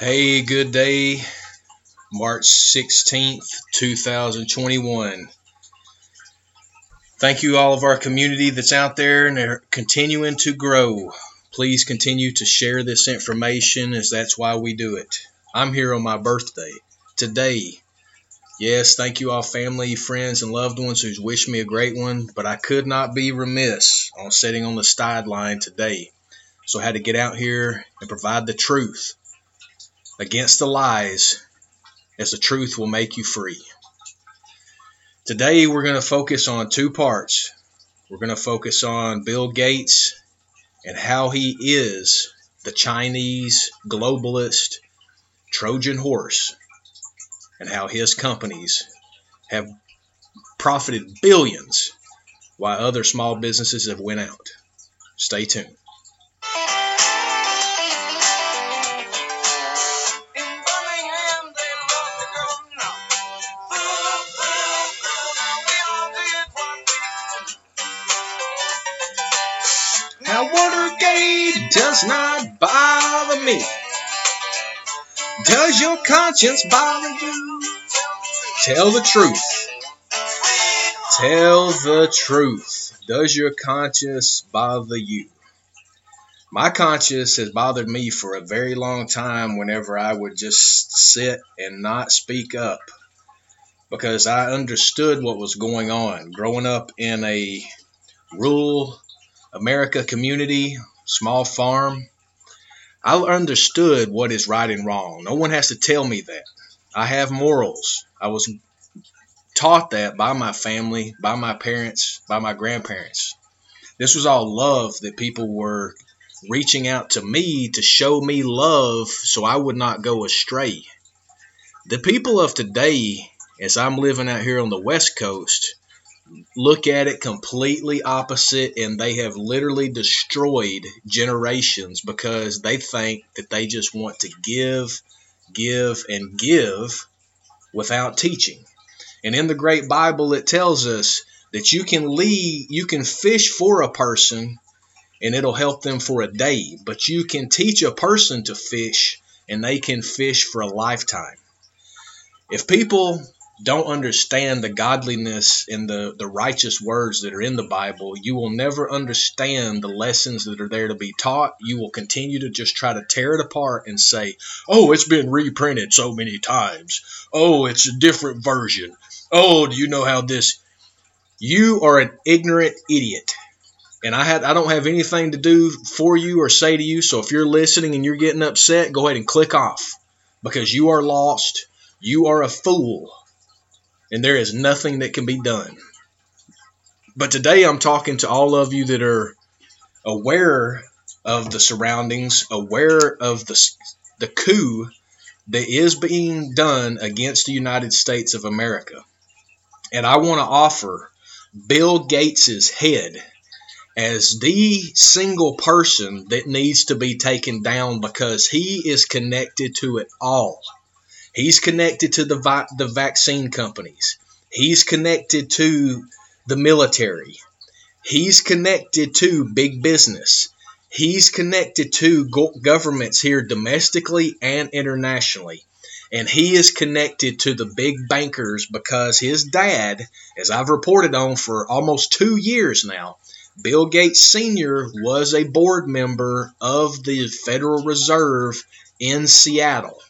Hey, good day, March 16th, 2021. Thank you, all of our community that's out there and they're continuing to grow. Please continue to share this information as that's why we do it. I'm here on my birthday today. Yes, thank you all, family, friends, and loved ones who's wished me a great one, but I could not be remiss on sitting on the sideline today. So I had to get out here and provide the truth against the lies, as the truth will make you free. Today, we're going to focus on two parts. We're going to focus on Bill Gates and how he is the Chinese globalist Trojan horse, and how his companies have profited billions while other small businesses have went out. Stay tuned. Conscience bother you? Tell the truth. Tell the truth. Does your conscience bother you? My conscience has bothered me for a very long time whenever I would just sit and not speak up because I understood what was going on. Growing up in a rural America community small farm, I understood what is right and wrong. No one has to tell me that. I have morals. I was taught that by my family, by my parents, by my grandparents. This was all love that people were reaching out to me to show me love so I would not go astray. The people of today, as I'm living out here on the West Coast, look at it completely opposite and they have literally destroyed generations because they think that they just want to give, give, and give without teaching. And in the great Bible, it tells us that you can lead, you can fish for a person and it'll help them for a day, but you can teach a person to fish and they can fish for a lifetime. If people don't understand the godliness and the, the righteous words that are in the Bible, you will never understand the lessons that are there to be taught. You will continue to just try to tear it apart and say, oh, it's been reprinted so many times. Oh, it's a different version. Oh, do you know how this? You are an ignorant idiot. And I had I don't have anything to do for you or say to you. So if you're listening and you're getting upset, go ahead and click off because you are lost. You are a fool and there is nothing that can be done. But today I'm talking to all of you that are aware of the surroundings, aware of the, the coup that is being done against the United States of America. And I want to offer Bill Gates's head as the single person that needs to be taken down because he is connected to it all. He's connected to the vi- the vaccine companies. He's connected to the military. He's connected to big business. He's connected to go- governments here domestically and internationally. And he is connected to the big bankers because his dad, as I've reported on for almost two years now, Bill Gates Sr. was a board member of the Federal Reserve in Seattle.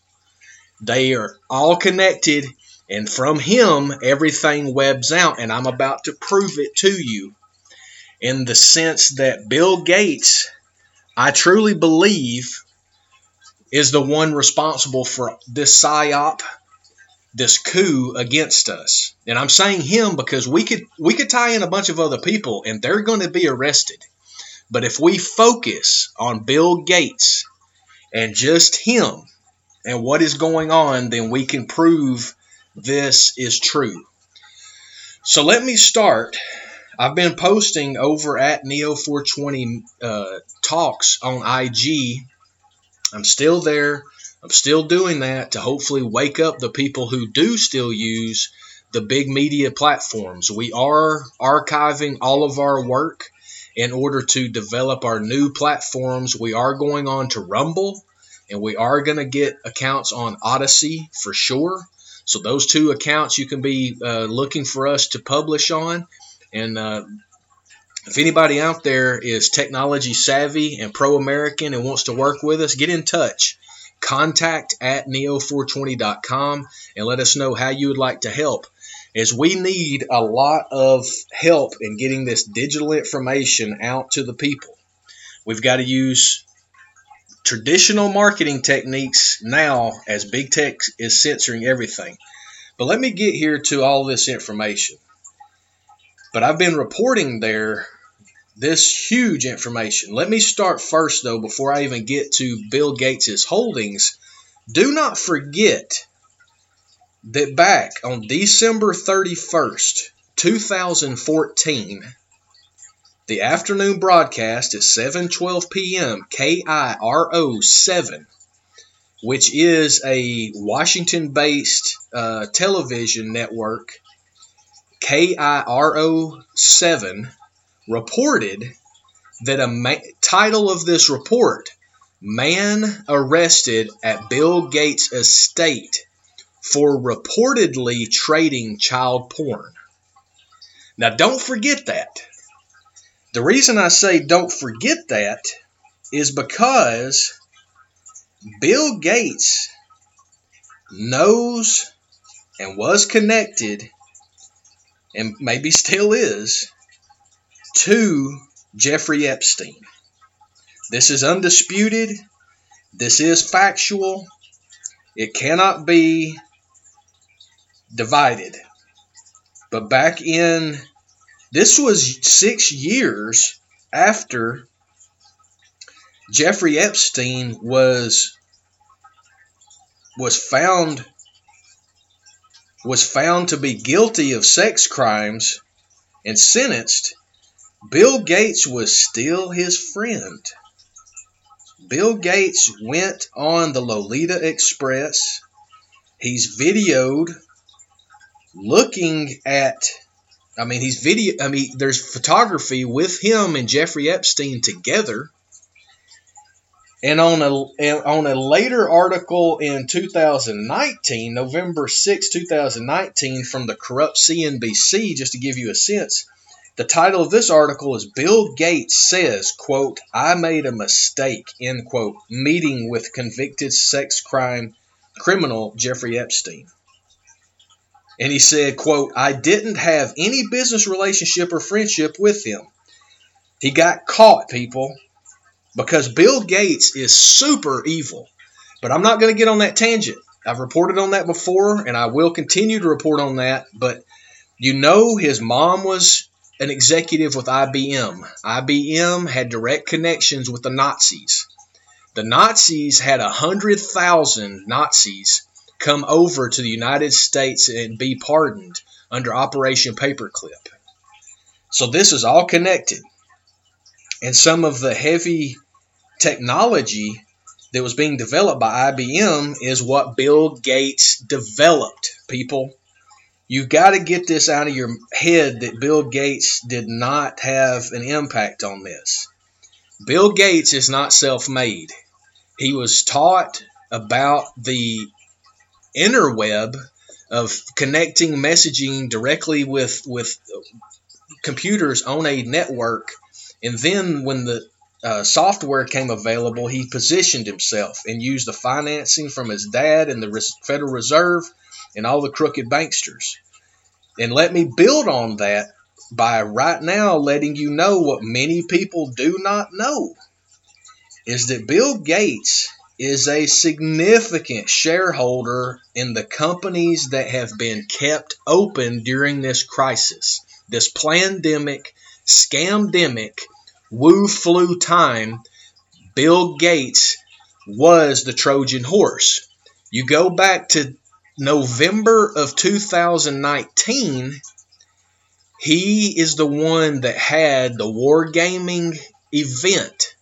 They are all connected, and from him, everything webs out. And I'm about to prove it to you in the sense that Bill Gates, I truly believe, is the one responsible for this psyop, this coup against us. And I'm saying him because we could we could tie in a bunch of other people and they're going to be arrested. But if we focus on Bill Gates and just him, and what is going on, then we can prove this is true. So let me start. I've been posting over at Neo420 uh, Talks on IG. I'm still there. I'm still doing that to hopefully wake up the people who do still use the big media platforms. We are archiving all of our work in order to develop our new platforms. We are going on to Rumble and we are going to get accounts on Odysee for sure. So those two accounts you can be uh, looking for us to publish on. And uh, if anybody out there is technology savvy and pro American and wants to work with us, get in touch. Contact at neo420.com and let us know how you would like to help. As we need a lot of help in getting this digital information out to the people. We've got to use traditional marketing techniques now as big tech is censoring everything. But let me get here to all this information. But I've been reporting there this huge information. Let me start first, though, before I even get to Bill Gates' holdings. Do not forget that back on December 31st, 2014, the afternoon broadcast is 7:12 p.m. KIRO 7, which is a Washington-based uh, television network. KIRO 7 reported that a ma- title of this report: "Man arrested at Bill Gates' estate for reportedly trading child porn." Now, don't forget that. The reason I say don't forget that is because Bill Gates knows and was connected and maybe still is to Jeffrey Epstein. This is undisputed. This is factual. It cannot be divided. But back in this was six years after Jeffrey Epstein was was found was found to be guilty of sex crimes and sentenced, Bill Gates was still his friend. Bill Gates went on the Lolita Express. He's videoed looking at I mean, he's video. I mean, there's photography with him and Jeffrey Epstein together. And on a on a later article in 2019, November 6, 2019, from the corrupt CNBC, just to give you a sense, the title of this article is Bill Gates says, quote, I made a mistake, end quote, meeting with convicted sex crime criminal Jeffrey Epstein and he said quote i didn't have any business relationship or friendship with him he got caught people because bill gates is super evil but i'm not going to get on that tangent i've reported on that before and i will continue to report on that but you know his mom was an executive with IBM. IBM had direct connections with the Nazis. The Nazis had a hundred thousand Nazis come over to the United States and be pardoned under Operation Paperclip. So this is all connected. And some of the heavy technology that was being developed by IBM is what Bill Gates developed, people. You've got to get this out of your head that Bill Gates did not have an impact on this. Bill Gates is not self made. He was taught about the interweb of connecting messaging directly with with computers on a network. And then when the uh, software came available he positioned himself and used the financing from his dad and the federal reserve and all the crooked banksters. And let me build on that by right now letting you know what many people do not know is that bill gates is a significant shareholder in the companies that have been kept open during this crisis, this pandemic, scamdemic, woo flu time. Bill Gates was the Trojan horse. You go back to November of 2019, he is the one that had the wargaming event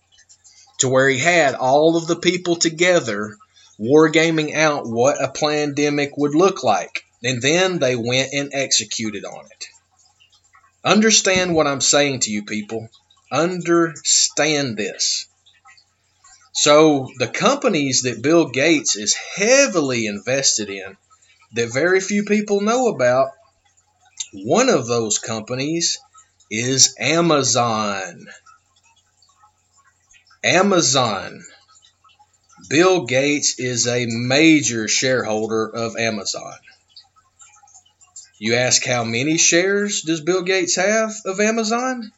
to where he had all of the people together wargaming out what a pandemic would look like. And then they went and executed on it. Understand what I'm saying to you people. Understand this. So the companies that Bill Gates is heavily invested in that very few people know about, one of those companies is Amazon. Amazon. Bill Gates is a major shareholder of Amazon. You ask how many shares does Bill Gates have of Amazon?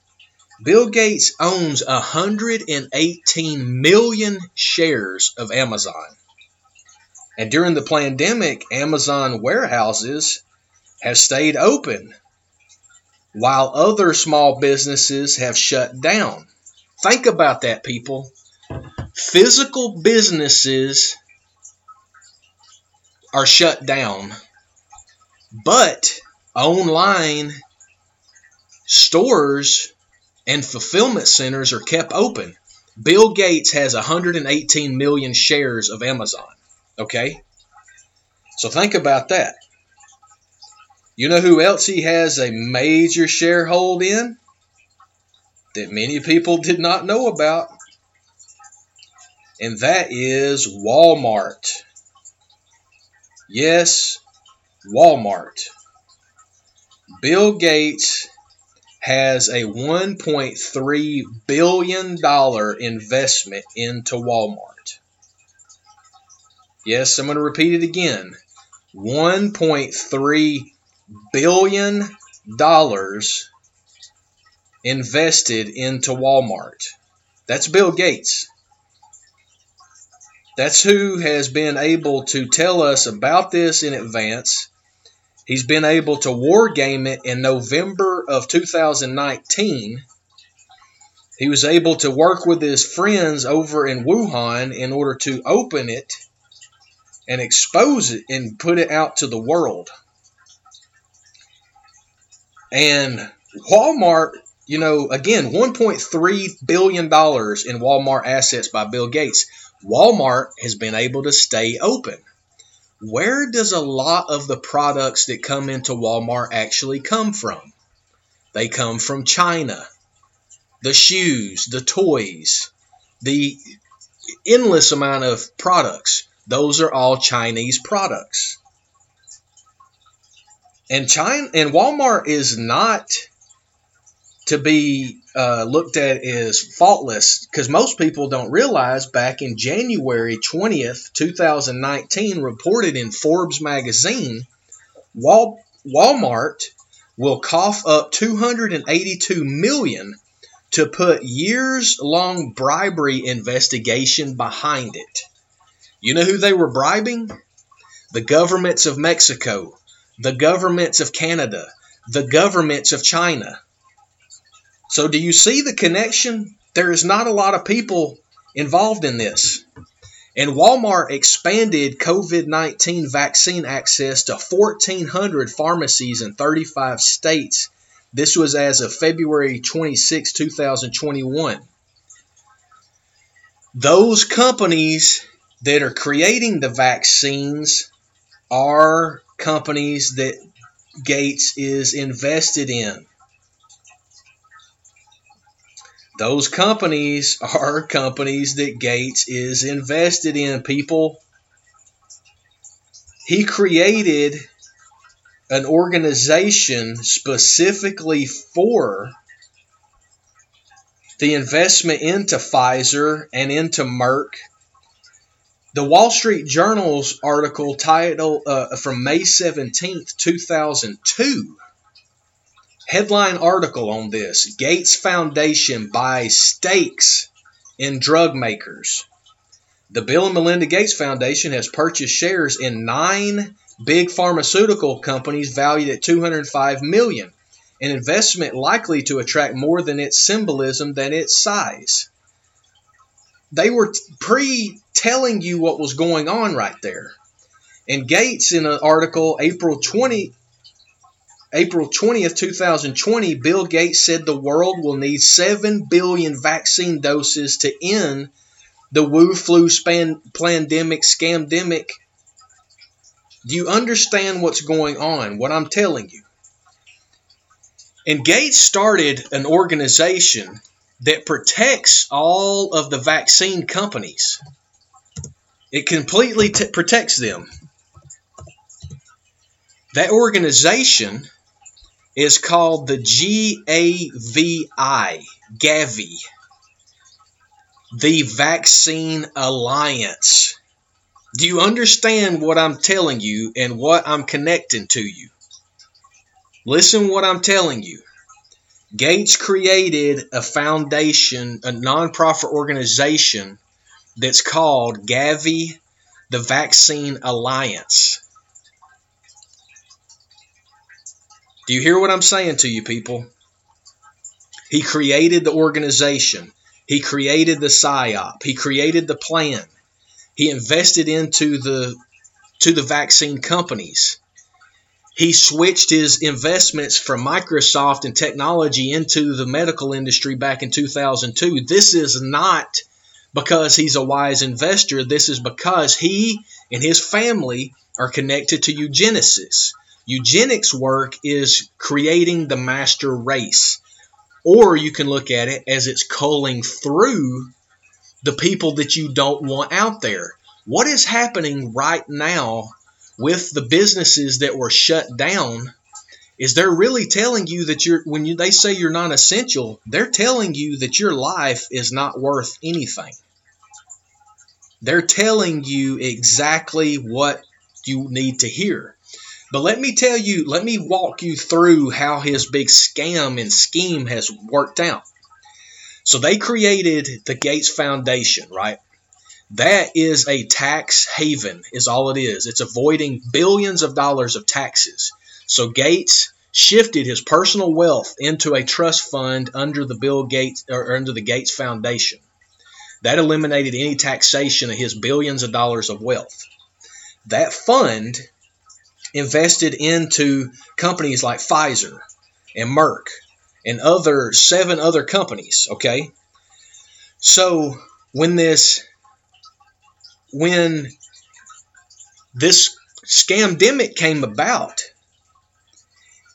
Bill Gates owns 118 million shares of Amazon. And during the pandemic, Amazon warehouses have stayed open while other small businesses have shut down. Think about that, people. Physical businesses are shut down, but online stores and fulfillment centers are kept open. Bill Gates has 118 million shares of Amazon. Okay? So think about that. You know who else he has a major sharehold in that many people did not know about? And that is Walmart. Yes, Walmart. Bill Gates has a $1.3 billion investment into Walmart. Yes, I'm going to repeat it again. $1.3 billion invested into Walmart. That's Bill Gates. That's who has been able to tell us about this in advance He's been able to war game it in November of 2019. He was able to work with his friends over in Wuhan in order to open it and expose it and put it out to the world. And Walmart, you know, again, $1.3 billion in Walmart assets by Bill Gates. Walmart has been able to stay open where does a lot of the products that come into Walmart actually come from? They come from China. The shoes, the toys, the endless amount of products, those are all Chinese products. And China and Walmart is not to be uh, looked at as faultless because most people don't realize back in January 20th, 2019, reported in Forbes magazine, Wal- Walmart will cough up 282 million to put years long bribery investigation behind it. You know who they were bribing? The governments of Mexico, the governments of Canada, the governments of China. So, do you see the connection? There is not a lot of people involved in this. And Walmart expanded COVID 19 vaccine access to 1,400 pharmacies in 35 states. This was as of February 26, 2021. Those companies that are creating the vaccines are companies that Gates is invested in. Those companies are companies that Gates is invested in, people. He created an organization specifically for the investment into Pfizer and into Merck. The Wall Street Journal's article title uh, from May 17th, 2002 Headline article on this Gates Foundation buys stakes in drug makers. The Bill and Melinda Gates Foundation has purchased shares in nine big pharmaceutical companies valued at 205 million, an investment likely to attract more than its symbolism than its size. They were pre telling you what was going on right there. And Gates, in an article April 20, April 20th, 2020, Bill Gates said the world will need 7 billion vaccine doses to end the Wu flu span, pandemic, scamdemic. Do you understand what's going on? What I'm telling you. And Gates started an organization that protects all of the vaccine companies. It completely t- protects them. That organization is called the GAVI, Gavi, the Vaccine Alliance. Do you understand what I'm telling you and what I'm connecting to you? Listen what I'm telling you. Gates created a foundation, a nonprofit organization that's called Gavi, the Vaccine Alliance. Do you hear what I'm saying to you, people? He created the organization. He created the PSYOP. He created the plan. He invested into the to the vaccine companies. He switched his investments from Microsoft and technology into the medical industry back in 2002. This is not because he's a wise investor. This is because he and his family are connected to eugenesis. Eugenics work is creating the master race. Or you can look at it as it's culling through the people that you don't want out there. What is happening right now with the businesses that were shut down is they're really telling you that you're when you, they say you're non-essential, they're telling you that your life is not worth anything. They're telling you exactly what you need to hear. But let me tell you, let me walk you through how his big scam and scheme has worked out. So they created the Gates Foundation, right? That is a tax haven, is all it is. It's avoiding billions of dollars of taxes. So Gates shifted his personal wealth into a trust fund under the Bill Gates or under the Gates Foundation. That eliminated any taxation of his billions of dollars of wealth. That fund invested into companies like Pfizer and Merck and other seven other companies, okay? So when this when this scamdemic came about,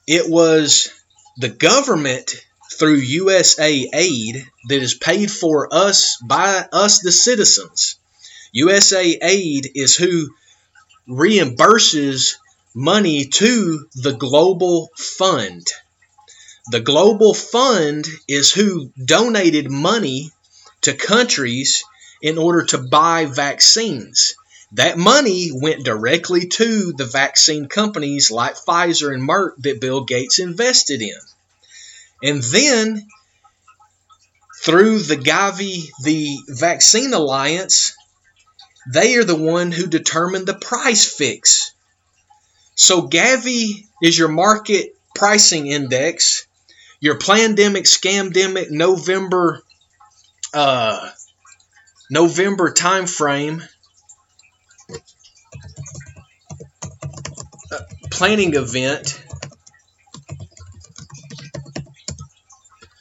it was the government through USA Aid that is paid for us by us the citizens. USA Aid is who reimburses money to the Global Fund. The Global Fund is who donated money to countries in order to buy vaccines. That money went directly to the vaccine companies like Pfizer and Merck that Bill Gates invested in. And then through the Gavi, the Vaccine Alliance, they are the one who determined the price fix so Gavi is your market pricing index, your pandemic, scamdemic, November, uh, November time frame. Uh, planning event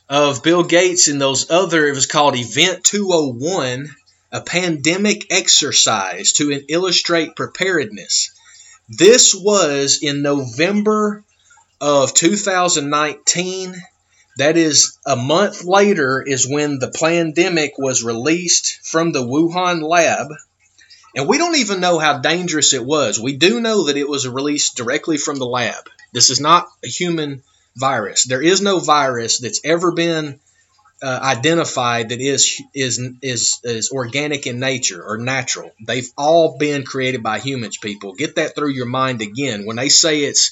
of Bill Gates and those other, it was called Event 201, a pandemic exercise to illustrate preparedness. This was in November of 2019. That is a month later is when the pandemic was released from the Wuhan lab. And we don't even know how dangerous it was. We do know that it was released directly from the lab. This is not a human virus. There is no virus that's ever been uh, identified that is is is is organic in nature or natural. They've all been created by humans. People get that through your mind again. When they say it's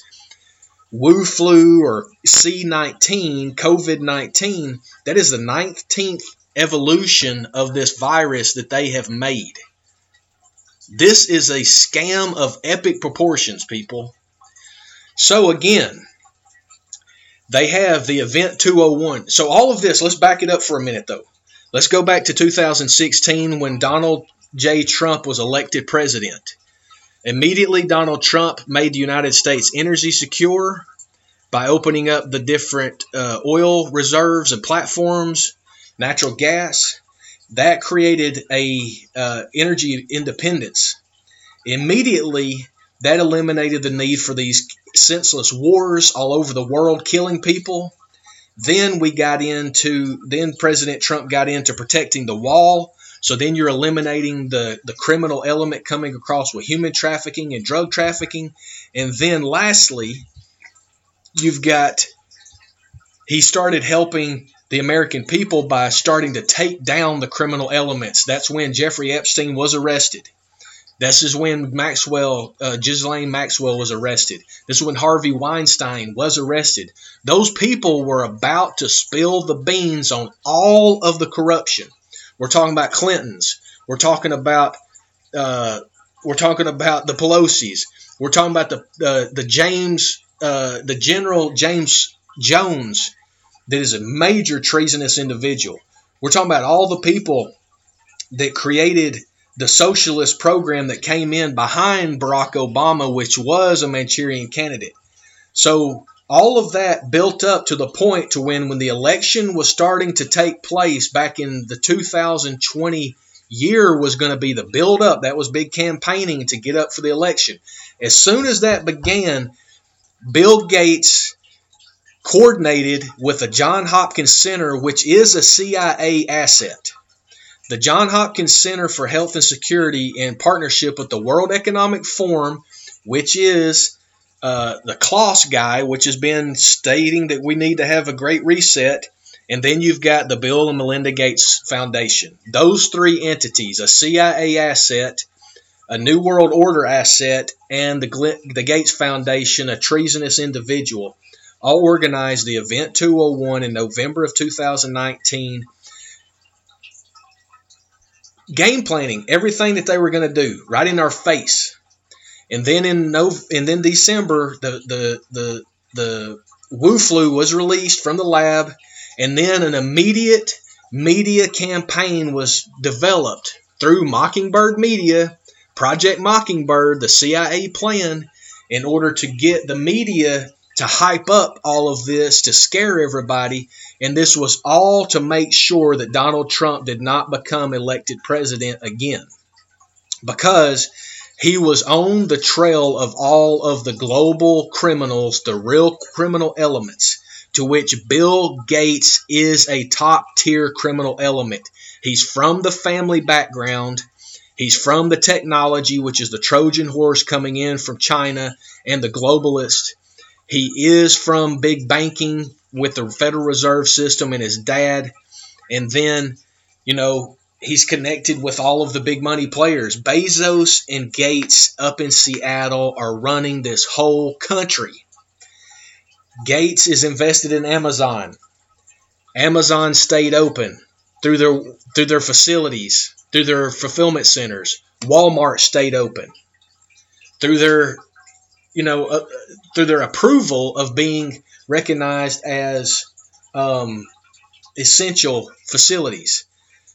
Wu flu or C19, COVID 19, that is the 19th evolution of this virus that they have made. This is a scam of epic proportions, people. So, again, they have the Event 201. So, all of this, let's back it up for a minute, though. Let's go back to 2016 when Donald J. Trump was elected president. Immediately, Donald Trump made the United States energy secure by opening up the different uh, oil reserves and platforms, natural gas. That created a uh, energy independence. Immediately, that eliminated the need for these senseless wars all over the world, killing people. Then we got into, then President Trump got into protecting the wall. So then you're eliminating the, the criminal element coming across with human trafficking and drug trafficking. And then lastly, you've got, he started helping the American people by starting to take down the criminal elements. That's when Jeffrey Epstein was arrested. This is when Maxwell, uh, Ghislaine Maxwell was arrested. This is when Harvey Weinstein was arrested. Those people were about to spill the beans on all of the corruption. We're talking about Clintons. We're talking about uh, we're talking about the Pelosi's. We're talking about the uh, the James uh, the General James Jones that is a major treasonous individual. We're talking about all the people that created the socialist program that came in behind Barack Obama, which was a Manchurian candidate. So all of that built up to the point to when when the election was starting to take place back in the 2020 year was going to be the build up that was big campaigning to get up for the election. As soon as that began bill gates coordinated with the john hopkins center which is a cia asset the John Hopkins Center for Health and Security, in partnership with the World Economic Forum, which is uh, the Klaus guy, which has been stating that we need to have a great reset. And then you've got the Bill and Melinda Gates Foundation. Those three entities, a CIA asset, a New World Order asset, and the, the Gates Foundation, a treasonous individual, all organized the Event 201 in November of 2019 game planning everything that they were going to do right in our face. And then in no, and then December, the the the the Wu flu was released from the lab, and then an immediate media campaign was developed through Mockingbird Media, Project Mockingbird, the CIA plan, in order to get the media to hype up all of this to scare everybody. And this was all to make sure that Donald Trump did not become elected president again. Because he was on the trail of all of the global criminals, the real criminal elements, to which Bill Gates is a top tier criminal element. He's from the family background. He's from the technology, which is the Trojan horse coming in from China and the globalist he is from big banking with the Federal Reserve System and his dad. And then, you know, he's connected with all of the big money players. Bezos and Gates up in Seattle are running this whole country. Gates is invested in Amazon. Amazon stayed open through their through their facilities, through their fulfillment centers. Walmart stayed open through their you know, uh, through their approval of being recognized as um, essential facilities.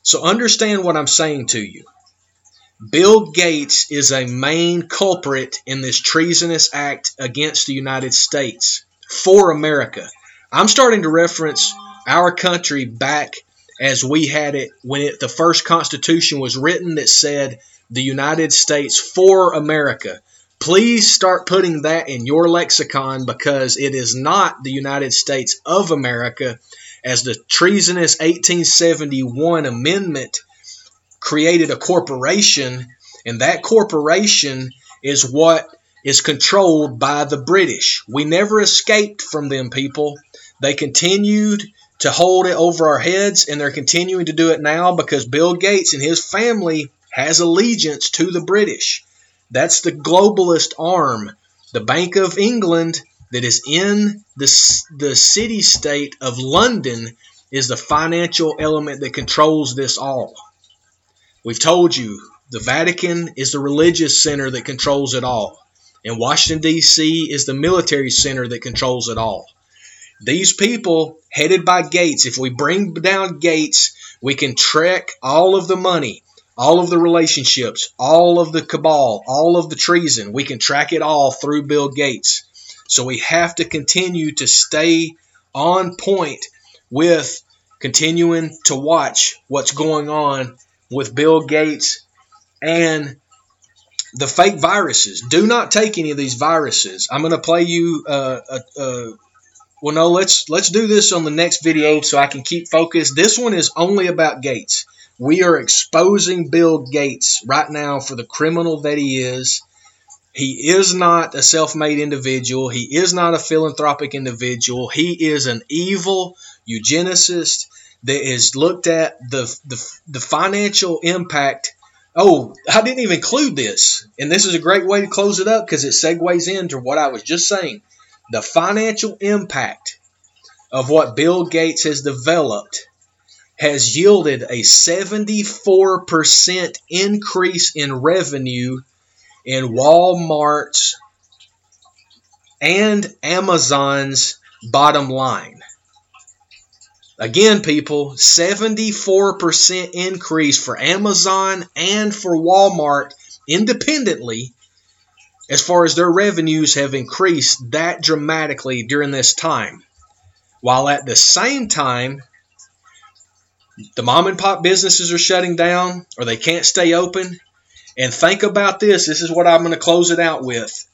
So understand what I'm saying to you. Bill Gates is a main culprit in this treasonous act against the United States for America. I'm starting to reference our country back as we had it when it, the first Constitution was written that said the United States for America. Please start putting that in your lexicon because it is not the United States of America, as the treasonous 1871 amendment created a corporation, and that corporation is what is controlled by the British. We never escaped from them, people. They continued to hold it over our heads, and they're continuing to do it now because Bill Gates and his family has allegiance to the British. That's the globalist arm. The Bank of England that is in the, the city state of London is the financial element that controls this all. We've told you the Vatican is the religious center that controls it all. And Washington, D.C. is the military center that controls it all. These people, headed by Gates, if we bring down Gates, we can track all of the money all of the relationships, all of the cabal, all of the treason. We can track it all through Bill Gates. So we have to continue to stay on point with continuing to watch what's going on with Bill Gates and the fake viruses. Do not take any of these viruses. I'm going to play you uh, well, no, let's let's do this on the next video so I can keep focused. This one is only about Gates. We are exposing Bill Gates right now for the criminal that he is. He is not a self-made individual. He is not a philanthropic individual. He is an evil eugenicist that has looked at the the, the financial impact Oh, I didn't even include this. And this is a great way to close it up because it segues into what I was just saying. The financial impact of what Bill Gates has developed has yielded a 74% increase in revenue in Walmart's and Amazon's bottom line. Again, people, 74% increase for Amazon and for Walmart independently as far as their revenues have increased that dramatically during this time. While at the same time, the mom and pop businesses are shutting down or they can't stay open. And think about this this is what I'm going to close it out with.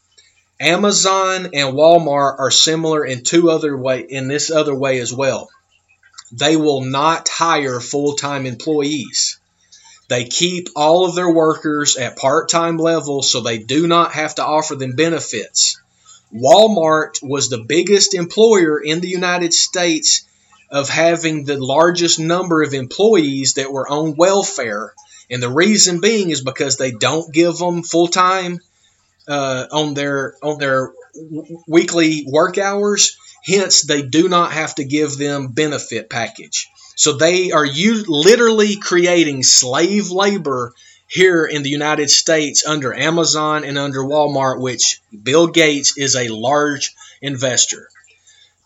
Amazon and Walmart are similar in two other way in this other way as well they will not hire full time employees. They keep all of their workers at part time level so they do not have to offer them benefits. Walmart was the biggest employer in the United States of having the largest number of employees that were on welfare. And the reason being is because they don't give them full time uh, on their on their weekly work hours Hence, they do not have to give them benefit package. So they are you literally creating slave labor here in the United States under Amazon and under Walmart, which Bill Gates is a large investor.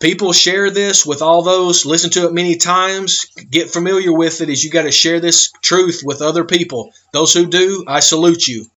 People share this with all those, listen to it many times, get familiar with it as you got to share this truth with other people. Those who do, I salute you.